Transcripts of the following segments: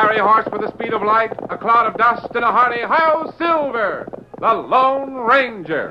Fiery horse with the speed of light, a cloud of dust, and a hearty Hail Silver! The Lone Ranger.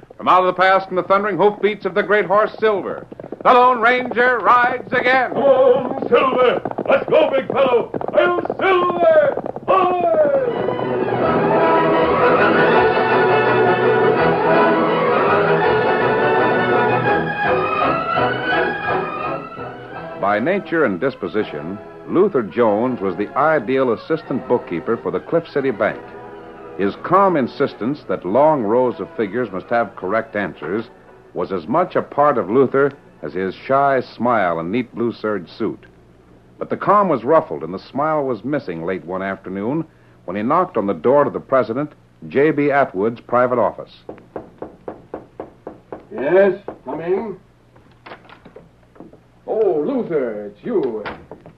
From out of the past come the thundering hoofbeats of the great horse Silver. The Lone Ranger rides again. Oh, Silver! Let's go, big fellow! Hail Silver! By nature and disposition, Luther Jones was the ideal assistant bookkeeper for the Cliff City Bank. His calm insistence that long rows of figures must have correct answers was as much a part of Luther as his shy smile and neat blue serge suit. But the calm was ruffled and the smile was missing late one afternoon when he knocked on the door to the president, J.B. Atwood's private office. Yes, come in. Oh, Luther, it's you.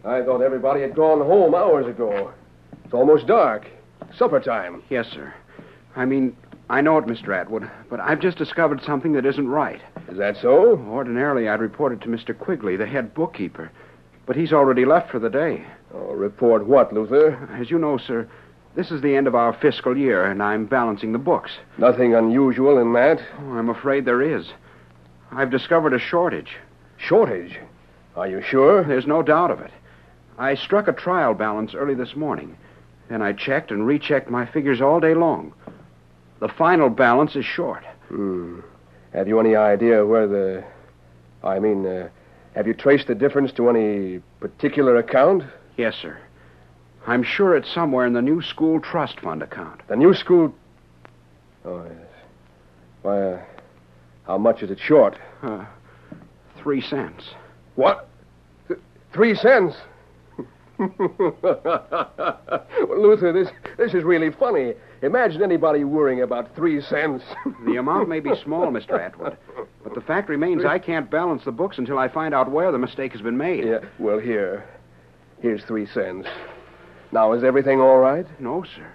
I thought everybody had gone home hours ago. It's almost dark. Supper time. Yes, sir. I mean, I know it, Mr. Atwood, but I've just discovered something that isn't right. Is that so? Ordinarily, I'd report it to Mr. Quigley, the head bookkeeper, but he's already left for the day. Oh, report what, Luther? As you know, sir, this is the end of our fiscal year, and I'm balancing the books. Nothing unusual in that. Oh, I'm afraid there is. I've discovered a shortage. Shortage. Are you sure? There's no doubt of it. I struck a trial balance early this morning. Then I checked and rechecked my figures all day long. The final balance is short. Hmm. Have you any idea where the. I mean, uh, have you traced the difference to any particular account? Yes, sir. I'm sure it's somewhere in the new school trust fund account. The new school. Oh, yes. Why, uh, how much is it short? Uh, three cents. What? Th- three cents? Well, Luther, this, this is really funny. Imagine anybody worrying about three cents. The amount may be small, Mr. Atwood, but the fact remains I can't balance the books until I find out where the mistake has been made. Yeah, well, here. Here's three cents. Now, is everything all right? No, sir.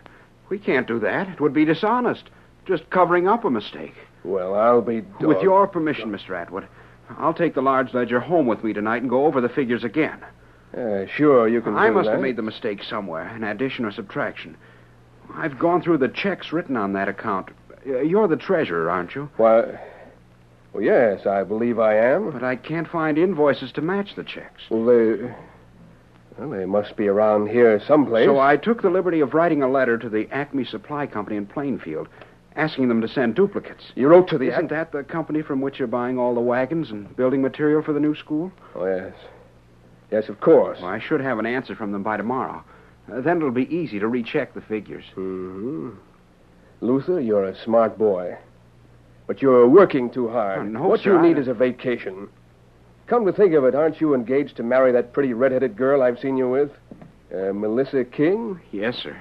We can't do that. It would be dishonest. Just covering up a mistake. Well, I'll be. With your permission, Mr. Atwood, I'll take the large ledger home with me tonight and go over the figures again. Uh, sure, you can I must that. have made the mistake somewhere, an addition or subtraction. I've gone through the checks written on that account. Uh, You're the treasurer, aren't you? Why... Well, yes, I believe I am. But I can't find invoices to match the checks. Well, they... Well, they must be around here someplace. So I took the liberty of writing a letter to the Acme Supply Company in Plainfield, asking them to send duplicates. You wrote to the... Isn't that the company from which you're buying all the wagons and building material for the new school? Oh, yes. Yes, of course. Well, I should have an answer from them by tomorrow. Uh, then it'll be easy to recheck the figures. hmm Luther, you're a smart boy. But you're working too hard. Oh, no, what sir, you need is a vacation. Come to think of it, aren't you engaged to marry that pretty red-headed girl I've seen you with? Uh, Melissa King? Yes, sir.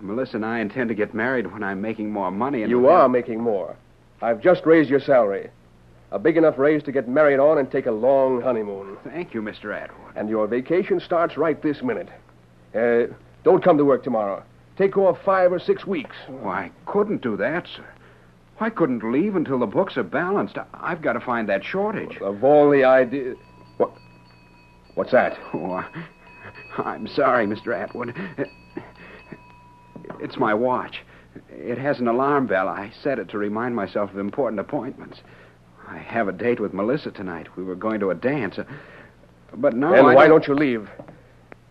Melissa and I intend to get married when I'm making more money. And You are making more. I've just raised your salary. A big enough raise to get married on and take a long honeymoon. Thank you, Mr. Atwood. And your vacation starts right this minute. Uh, don't come to work tomorrow. Take off five or six weeks. Oh, I couldn't do that, sir. I couldn't leave until the books are balanced. I've got to find that shortage. Of all the ideas. What? What's that? Oh, I'm sorry, Mr. Atwood. It's my watch. It has an alarm bell. I set it to remind myself of important appointments. I have a date with Melissa tonight. We were going to a dance. uh, But now. then I why don't you leave?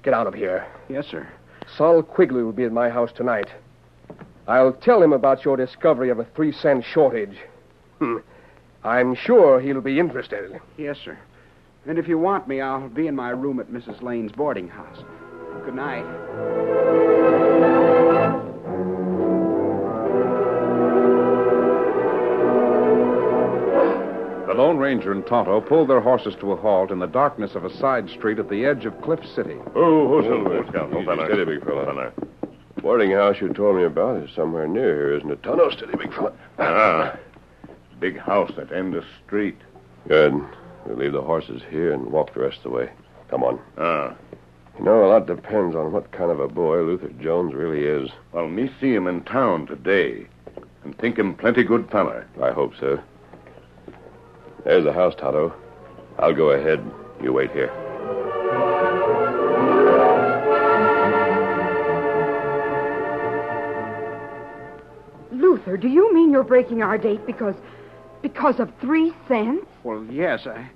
Get out of here. Yes, sir. Sol Quigley will be at my house tonight. I'll tell him about your discovery of a three cent shortage. Hmm. I'm sure he'll be interested. Yes, sir. And if you want me, I'll be in my room at Mrs. Lane's boarding house. Good night. Lone Ranger and Tonto pulled their horses to a halt in the darkness of a side street at the edge of Cliff City. Oh, oh, Silver. Easy, Oh, fella. steady, big fella. Fella. Boarding house you told me about is somewhere near here, isn't it? Tonto, steady, big fella. Ah, big house at end of street. Good. We'll leave the horses here and walk the rest of the way. Come on. Ah, You know, a lot depends on what kind of a boy Luther Jones really is. well, me see him in town today, and think him plenty good feller. I hope so. There's the house, Tonto. I'll go ahead. You wait here. Luther, do you mean you're breaking our date because because of three cents? Well, yes, I.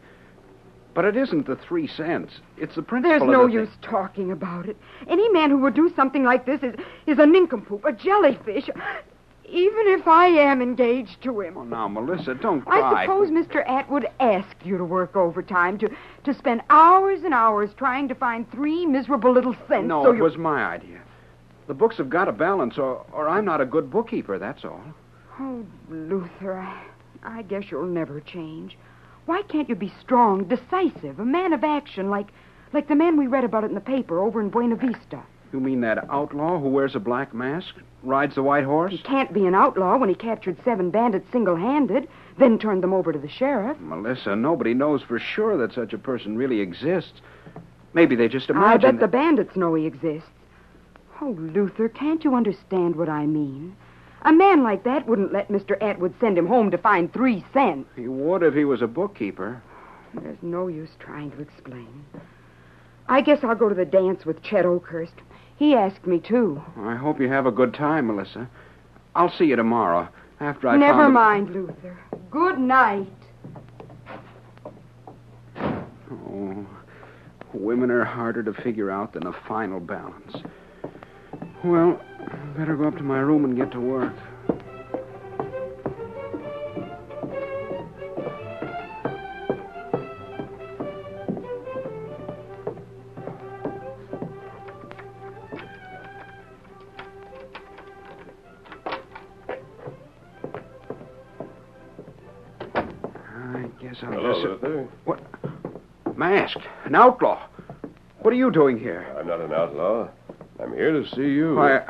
But it isn't the three cents. It's the principle. There's of no the use thing. talking about it. Any man who would do something like this is is a nincompoop, a jellyfish. Even if I am engaged to him. Oh, now, Melissa, don't cry. I suppose Mr. Atwood asked you to work overtime to to spend hours and hours trying to find three miserable little cents. No, so it you... was my idea. The books have got to balance, or, or I'm not a good bookkeeper, that's all. Oh, Luther, I, I guess you'll never change. Why can't you be strong, decisive, a man of action like like the man we read about it in the paper over in Buena Vista? You mean that outlaw who wears a black mask, rides the white horse? He can't be an outlaw when he captured seven bandits single-handed, then turned them over to the sheriff. Melissa, nobody knows for sure that such a person really exists. Maybe they just imagine. I bet the bandits know he exists. Oh, Luther, can't you understand what I mean? A man like that wouldn't let Mr. Atwood send him home to find three cents. He would if he was a bookkeeper. There's no use trying to explain. I guess I'll go to the dance with Chet Oakhurst. He asked me to. I hope you have a good time, Melissa. I'll see you tomorrow after I Never mind, Luther. Good night. Oh, women are harder to figure out than a final balance. Well, better go up to my room and get to work. I guess I'll Hello. Luther. What? Masked. An outlaw. What are you doing here? I'm not an outlaw. I'm here to see you. Why,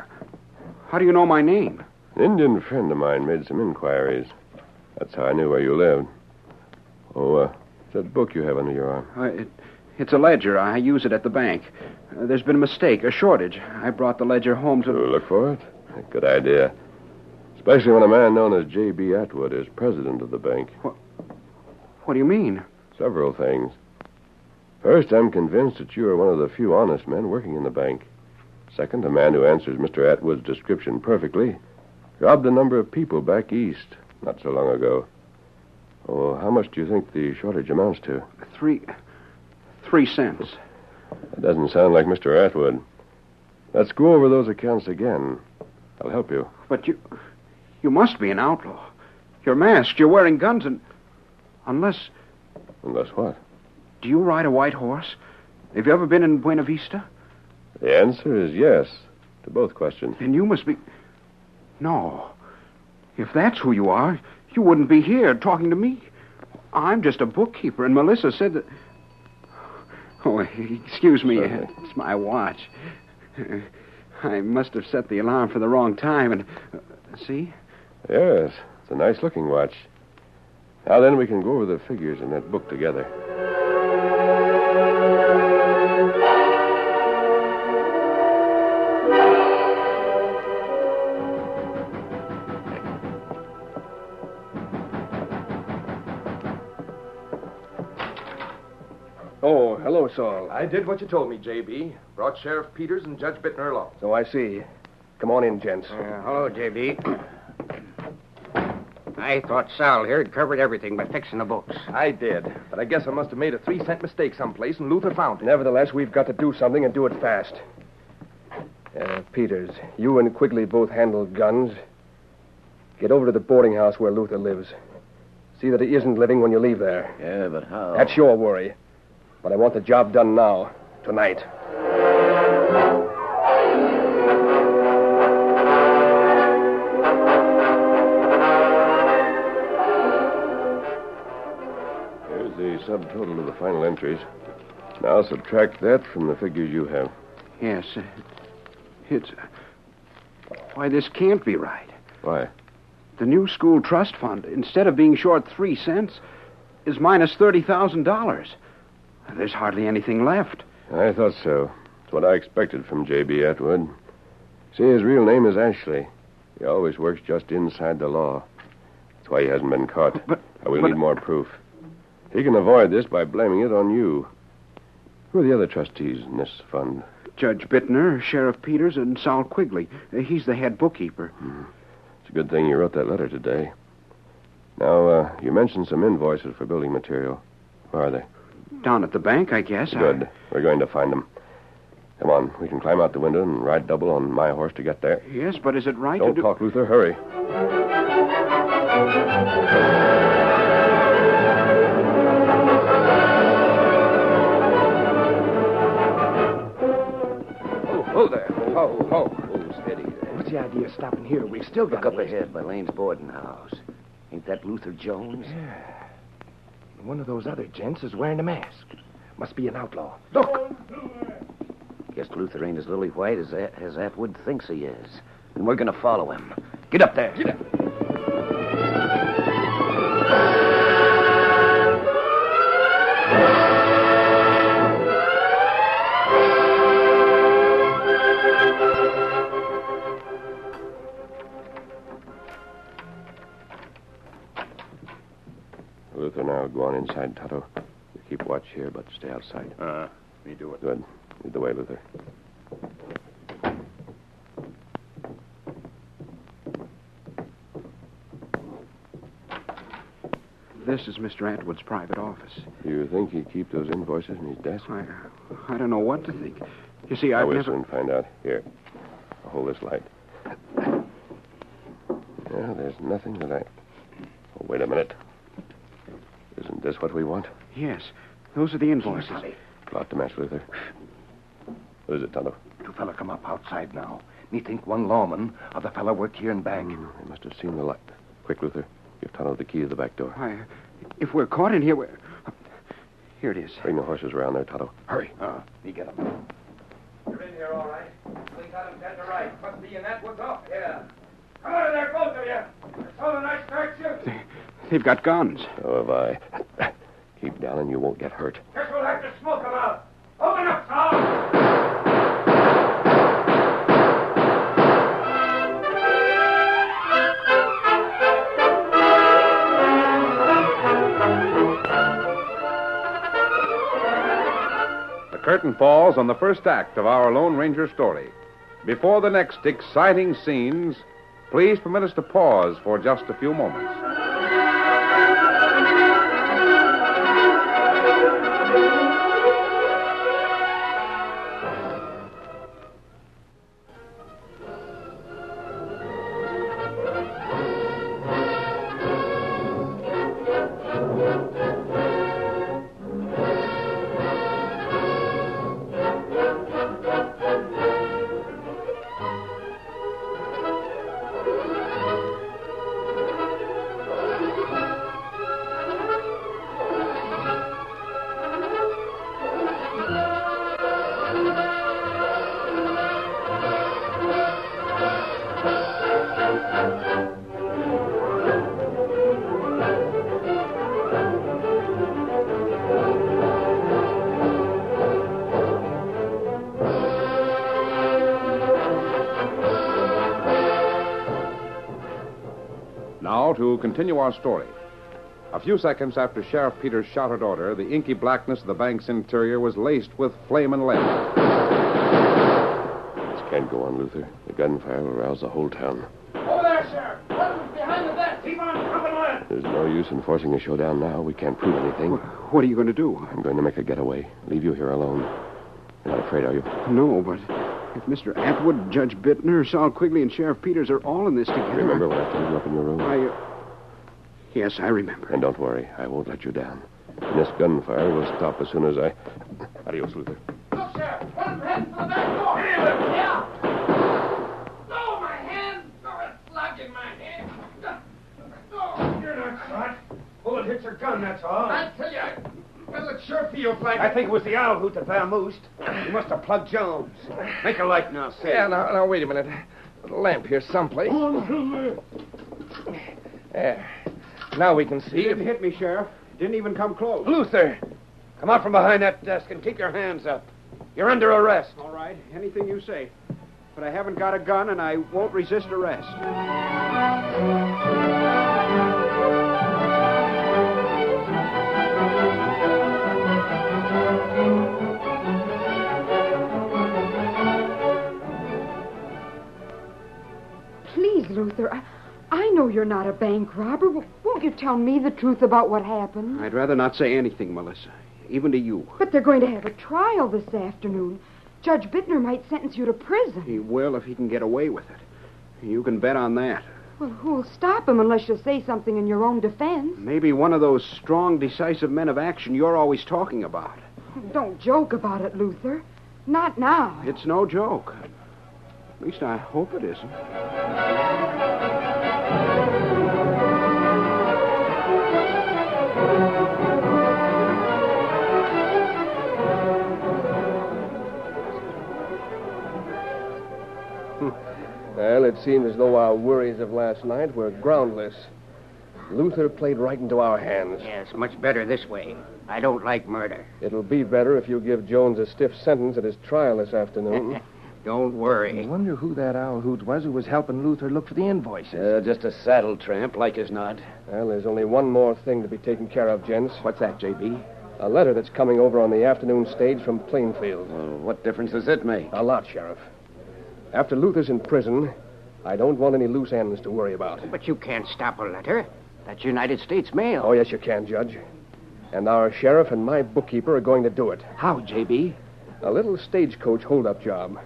how do you know my name? An Indian friend of mine made some inquiries. That's how I knew where you lived. Oh, uh, it's that book you have under your arm. Uh, it, it's a ledger. I use it at the bank. Uh, there's been a mistake, a shortage. I brought the ledger home To to. look for it? Good idea. Especially when a man known as J.B. Atwood is president of the bank. What do you mean? Several things. First, I'm convinced that you are one of the few honest men working in the bank. Second, a man who answers Mr. Atwood's description perfectly robbed a number of people back east not so long ago. Oh, how much do you think the shortage amounts to? Three. Three cents. That doesn't sound like Mr. Atwood. Let's go over those accounts again. I'll help you. But you. You must be an outlaw. You're masked. You're wearing guns, and. Unless. Unless what? Do you ride a white horse? Have you ever been in Buena Vista? The answer is yes to both questions. Then you must be. No. If that's who you are, you wouldn't be here talking to me. I'm just a bookkeeper, and Melissa said that. Oh, excuse me. Certainly. It's my watch. I must have set the alarm for the wrong time, and. uh, see? Yes, it's a nice looking watch. Now then, we can go over the figures in that book together. Oh, hello, Saul. I did what you told me, J.B. Brought Sheriff Peters and Judge Bittner along. So I see. Come on in, gents. Uh, hello, J.B. I thought Sal here had covered everything by fixing the books. I did, but I guess I must have made a three cent mistake someplace, and Luther found it. Nevertheless, we've got to do something and do it fast. Uh, Peters, you and Quigley both handle guns. Get over to the boarding house where Luther lives. See that he isn't living when you leave there. Yeah, but how? That's your worry. But I want the job done now, tonight. Subtotal of the final entries. Now subtract that from the figures you have. Yes. uh, It's. Why, this can't be right. Why? The new school trust fund, instead of being short three cents, is minus $30,000. There's hardly anything left. I thought so. It's what I expected from J.B. Atwood. See, his real name is Ashley. He always works just inside the law. That's why he hasn't been caught. But- Uh, we'll but- need more proof. He can avoid this by blaming it on you. Who are the other trustees in this fund? Judge Bittner, Sheriff Peters, and Sol Quigley. Uh, He's the head bookkeeper. It's a good thing you wrote that letter today. Now, uh, you mentioned some invoices for building material. Where are they? Down at the bank, I guess. I- Good. We're going to find them. Come on. We can climb out the window and ride double on my horse to get there. Yes, but is it right Don't to do... talk, Luther. Hurry. There. Oh, oh. Oh, steady. What's the idea of stopping here? We've still got... Look up ahead by Lane's boarding house. Ain't that Luther Jones? Yeah. One of those other gents is wearing a mask. Must be an outlaw. Look! Guess Luther ain't as lily white as, A- as Atwood thinks he is. And we're gonna follow him. Get up there. Get up. Now inside, Tonto. You keep watch here, but stay outside. Uh, me do it. Good. Lead the way, Luther. This is Mr. Atwood's private office. You think he'd keep those invoices in his desk? I, I don't know what to think. You see, I I've will never... soon find out. Here. I'll hold this light. Yeah, there's nothing that I. Oh, wait a minute. Isn't this what we want? Yes, those are the invoices. Plot to match Luther. What is it, Tonto? Two fella come up outside now. Me think one lawman, other fella work here in bank. They must have seen the light. Quick, Luther. Give Tonto the key to the back door. Why, if we're caught in here, we're... Here it is. Bring the horses around there, Tonto. Hurry. Uh, me get him. You're in here, all right. We got him dead to right. Must be in that woods off. Yeah. Come out of there, both of you. It's all a nice start shooting. They've got guns. So have I. Keep down and you won't get hurt. Guess we'll have to smoke them out. Open up, Saul. curtain falls on the first act of our Lone Ranger story. Before the next exciting scenes, please permit us to pause for just a few moments. To continue our story. A few seconds after Sheriff Peters' shouted order, the inky blackness of the bank's interior was laced with flame and lead. This can't go on, Luther. The gunfire will rouse the whole town. Over there, Sheriff. Weapons behind the desk. Keep on pumping lead. There's no use in forcing a showdown now. We can't prove anything. What are you going to do? I'm going to make a getaway. Leave you here alone. You're not afraid, are you? No, but if Mr. Atwood, Judge Bittner, Saul Quigley, and Sheriff Peters are all in this together. Remember what I told you up in your room? I. Uh... Yes, I remember. And don't worry, I won't let you down. And this gunfire will stop as soon as I. Adios, Luther. Look, Sheriff. One of them for the back door. Any of them? Yeah. Oh, my hand. Oh, it's slug in my hand. Oh, you're not shot. Bullet hits her gun, that's all. I tell you, well, it sure feels like I think it was the owl hoot that vamoosed. He must have plugged Jones. Make a light now, say. Yeah, now, now, wait a minute. A lamp here someplace. There. Now we can He see. didn't hit me, Sheriff. Didn't even come close. Luther, come out from behind that desk and keep your hands up. You're under arrest. All right, anything you say. But I haven't got a gun, and I won't resist arrest. Please, Luther, I, I know you're not a bank robber. Won't you tell me the truth about what happened? I'd rather not say anything, Melissa, even to you. But they're going to have a trial this afternoon. Judge Bittner might sentence you to prison. He will if he can get away with it. You can bet on that. Well, who'll stop him unless you say something in your own defense? Maybe one of those strong, decisive men of action you're always talking about. Don't joke about it, Luther. Not now. It's no joke. At least I hope it isn't. It seemed as though our worries of last night were groundless. Luther played right into our hands. Yes, much better this way. I don't like murder. It'll be better if you give Jones a stiff sentence at his trial this afternoon. Don't worry. I wonder who that owl hoot was who was helping Luther look for the invoices. Uh, just a saddle tramp, like as not. well, there's only one more thing to be taken care of, gents. What's that, J.B.? A letter that's coming over on the afternoon stage from Plainfield. Well, what difference does it make? A lot, Sheriff. After Luther's in prison, I don't want any loose ends to worry about. But you can't stop a letter. That's United States mail. Oh, yes, you can, Judge. And our sheriff and my bookkeeper are going to do it. How, J.B.? A little stagecoach holdup job.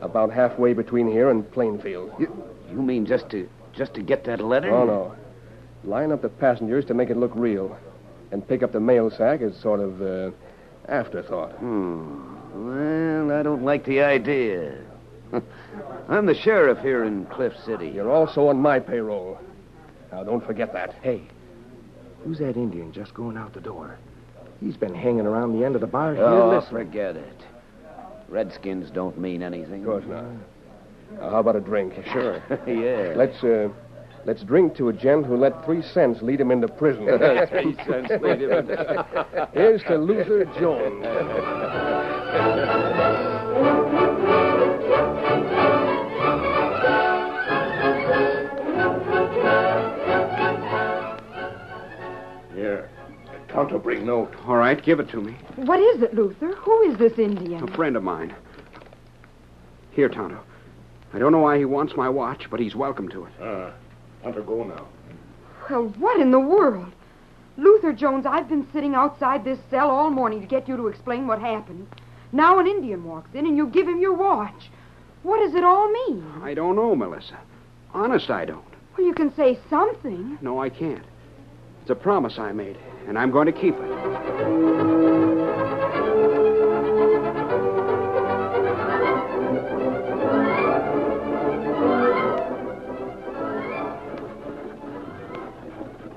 About halfway between here and Plainfield. You mean just to just to get that letter? Oh, no. Line up the passengers to make it look real. And pick up the mail sack as sort of, uh, afterthought. Hmm. Well, I don't like the idea. I'm the sheriff here in Cliff City. You're also on my payroll. Now, don't forget that. Hey, who's that Indian just going out the door? He's been hanging around the end of the bar here Oh, listening. forget it. Redskins don't mean anything. Of course not. Now, how about a drink? Sure. yeah. Let's, uh, let's drink to a gent who let three cents lead him into prison. Three cents lead him into- Here's to Luther Jones. Here. Tonto, bring note. All right, give it to me. What is it, Luther? Who is this Indian? A friend of mine. Here, Tonto. I don't know why he wants my watch, but he's welcome to it. Uh, Tonto, go now. Well, what in the world? Luther Jones, I've been sitting outside this cell all morning to get you to explain what happened. Now an Indian walks in and you give him your watch. What does it all mean? I don't know, Melissa. Honest, I don't. Well, you can say something. No, I can't. It's a promise I made, and I'm going to keep it.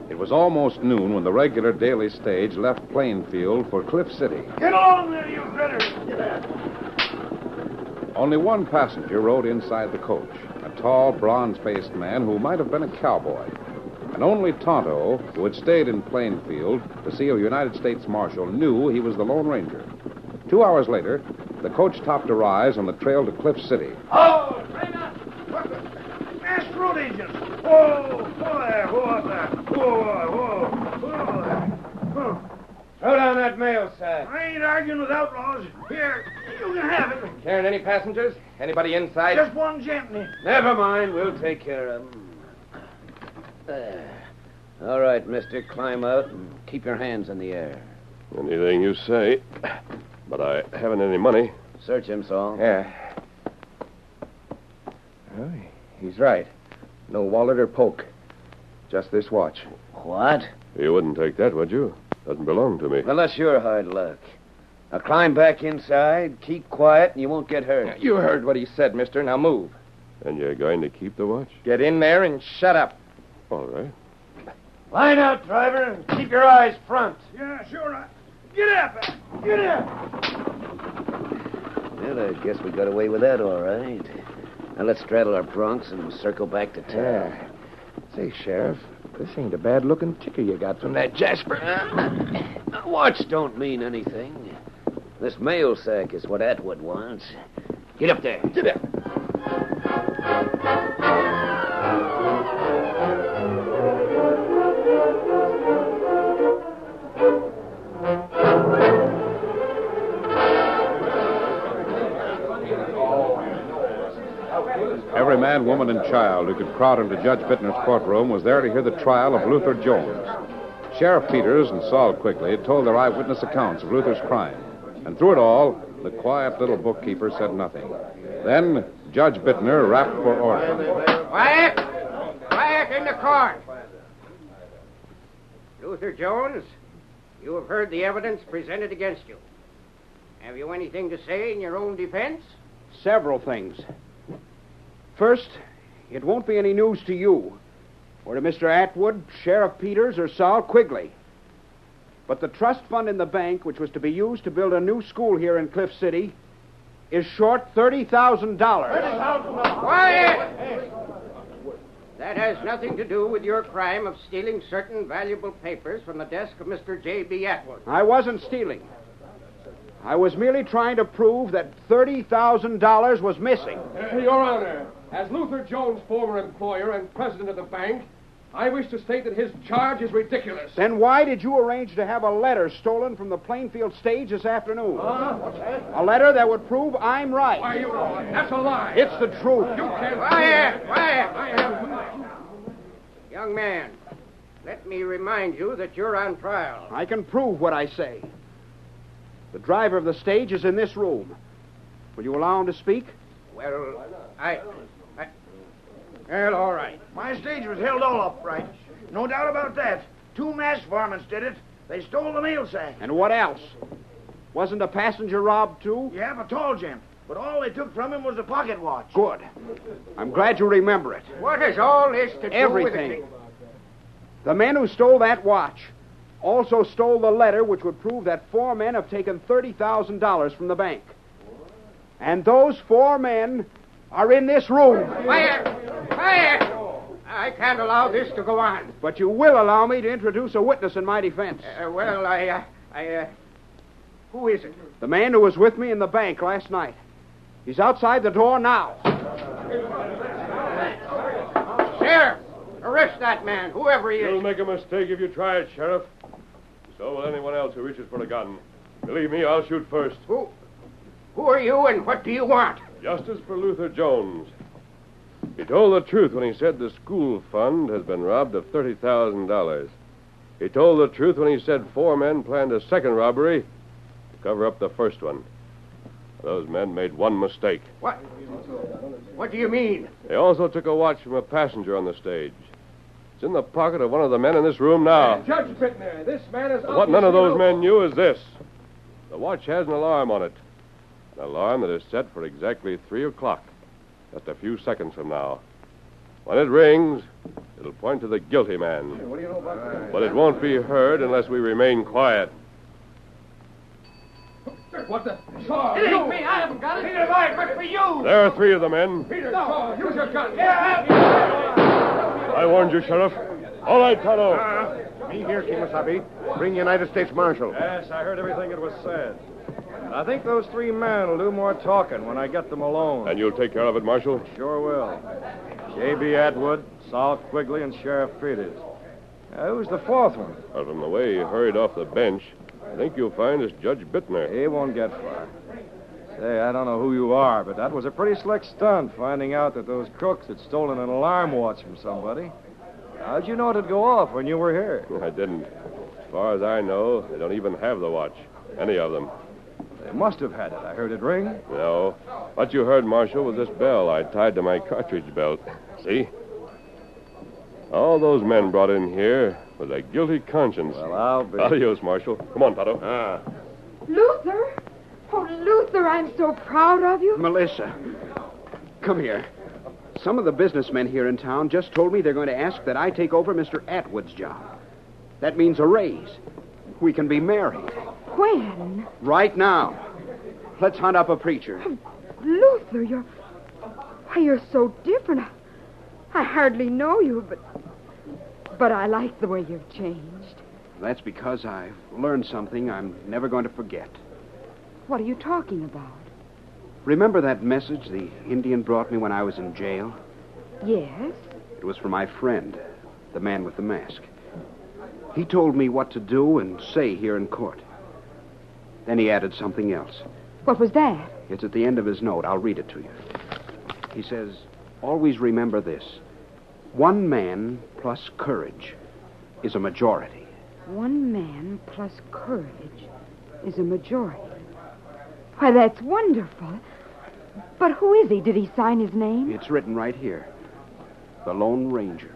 It was almost noon when the regular daily stage left Plainfield for Cliff City. Get along there, you critters! Get out. Only one passenger rode inside the coach a tall, bronze faced man who might have been a cowboy. And only Tonto, who had stayed in Plainfield to see a United States Marshal, knew he was the Lone Ranger. Two hours later, the coach topped a rise on the trail to Cliff City. Oh, train up! Masked road agents! Whoa! Whoa there! Whoa up there! Whoa, whoa, whoa there! Whoa. Throw down that mail sack. I ain't arguing with outlaws. Here, you can have it. Carrying any passengers? Anybody inside? Just one gentleman. Never mind. We'll take care of him. There. All right, mister. Climb out and keep your hands in the air. Anything you say. But I haven't any money. Search him, Saul. Yeah. Oh, he's right. No wallet or poke. Just this watch. What? You wouldn't take that, would you? Doesn't belong to me. Well, that's your hard luck. Now climb back inside, keep quiet, and you won't get hurt. You heard what he said, mister. Now move. And you're going to keep the watch? Get in there and shut up. All right. Line out, driver, and keep your eyes front. Yeah, sure. I... Get up! Uh, get up! Well, I guess we got away with that all right. Now let's straddle our broncs and circle back to town. Yeah. Say, Sheriff, this ain't a bad looking ticker you got from that Jasper. A watch don't mean anything. This mail sack is what Atwood wants. Get up there. Get up. Woman, child who could crowd into Judge Bittner's courtroom was there to hear the trial of Luther Jones. Sheriff Peters and Saul Quigley told their eyewitness accounts of Luther's crime. And through it all, the quiet little bookkeeper said nothing. Then Judge Bittner rapped for order. Quiet! Quiet in the court! Luther Jones, you have heard the evidence presented against you. Have you anything to say in your own defense? Several things. First, it won't be any news to you, or to Mr. Atwood, Sheriff Peters, or Saul Quigley. But the trust fund in the bank, which was to be used to build a new school here in Cliff City, is short $30,000. Quiet! That has nothing to do with your crime of stealing certain valuable papers from the desk of Mr. J.B. Atwood. I wasn't stealing. I was merely trying to prove that $30,000 was missing. Your Honor, as Luther Jones' former employer and president of the bank, I wish to state that his charge is ridiculous. Then why did you arrange to have a letter stolen from the Plainfield stage this afternoon? Ah, a letter that would prove I'm right. Why, you that's a lie. It's the truth. You can't. Quiet! Quiet! I have. Young man, let me remind you that you're on trial. I can prove what I say. The driver of the stage is in this room. Will you allow him to speak? Well, I. Well, all right. My stage was held all upright. No doubt about that. Two masked varmints did it. They stole the mail sack. And what else? Wasn't a passenger robbed, too? Yeah, a tall gent. But all they took from him was a pocket watch. Good. I'm glad you remember it. What has all this to do Everything. with it? The men who stole that watch also stole the letter which would prove that four men have taken $30,000 from the bank. And those four men are in this room. Quiet! Quiet! I can't allow this to go on. But you will allow me to introduce a witness in my defense. Uh, well, I, uh, I, uh, who is it? The man who was with me in the bank last night. He's outside the door now. Sheriff, arrest that man, whoever he is. You'll make a mistake if you try it, Sheriff. So will anyone else who reaches for a gun. Believe me, I'll shoot first. Who? Who are you and what do you want? Justice for Luther Jones. He told the truth when he said the school fund has been robbed of $30,000. He told the truth when he said four men planned a second robbery to cover up the first one. Those men made one mistake. What? What do you mean? They also took a watch from a passenger on the stage. It's in the pocket of one of the men in this room now. Judge Bittner, this man is. What none of those men knew is this the watch has an alarm on it. An alarm that is set for exactly three o'clock, just a few seconds from now. When it rings, it'll point to the guilty man. What do you know about that? But it won't be heard unless we remain quiet. What the? It ain't me. I haven't got it. Peter, Mike, but for you. There are three of the men. Peter, no, use your gun. Yeah. I warned you, Sheriff. All right, Tonto. Ah, me here, Kemo Sabe. Bring United States Marshal. Yes, I heard everything that was said. I think those three men will do more talking when I get them alone. And you'll take care of it, Marshal? Sure will. J.B. Atwood, Sol Quigley, and Sheriff Peters. Uh, who's the fourth one? Well, from the way he hurried off the bench, I think you'll find it's Judge Bittner. He won't get far. Say, I don't know who you are, but that was a pretty slick stunt, finding out that those crooks had stolen an alarm watch from somebody. How'd you know it'd go off when you were here? I didn't. As far as I know, they don't even have the watch. Any of them. They must have had it. I heard it ring. No. What you heard, Marshal, was this bell I tied to my cartridge belt. See? All those men brought in here with a guilty conscience. Well, I'll be. Adios, Marshal. Come on, Tonto. Ah. Luther? Oh, Luther, I'm so proud of you. Melissa, come here. Some of the businessmen here in town just told me they're going to ask that I take over Mr. Atwood's job. That means a raise. We can be married. When? Right now. Let's hunt up a preacher. Luther, you're. Why, you're so different. I hardly know you, but. But I like the way you've changed. That's because I've learned something I'm never going to forget. What are you talking about? Remember that message the Indian brought me when I was in jail? Yes? It was for my friend, the man with the mask. He told me what to do and say here in court. Then he added something else. What was that? It's at the end of his note. I'll read it to you. He says, Always remember this one man plus courage is a majority. One man plus courage is a majority. Why, that's wonderful. But who is he? Did he sign his name? It's written right here The Lone Ranger.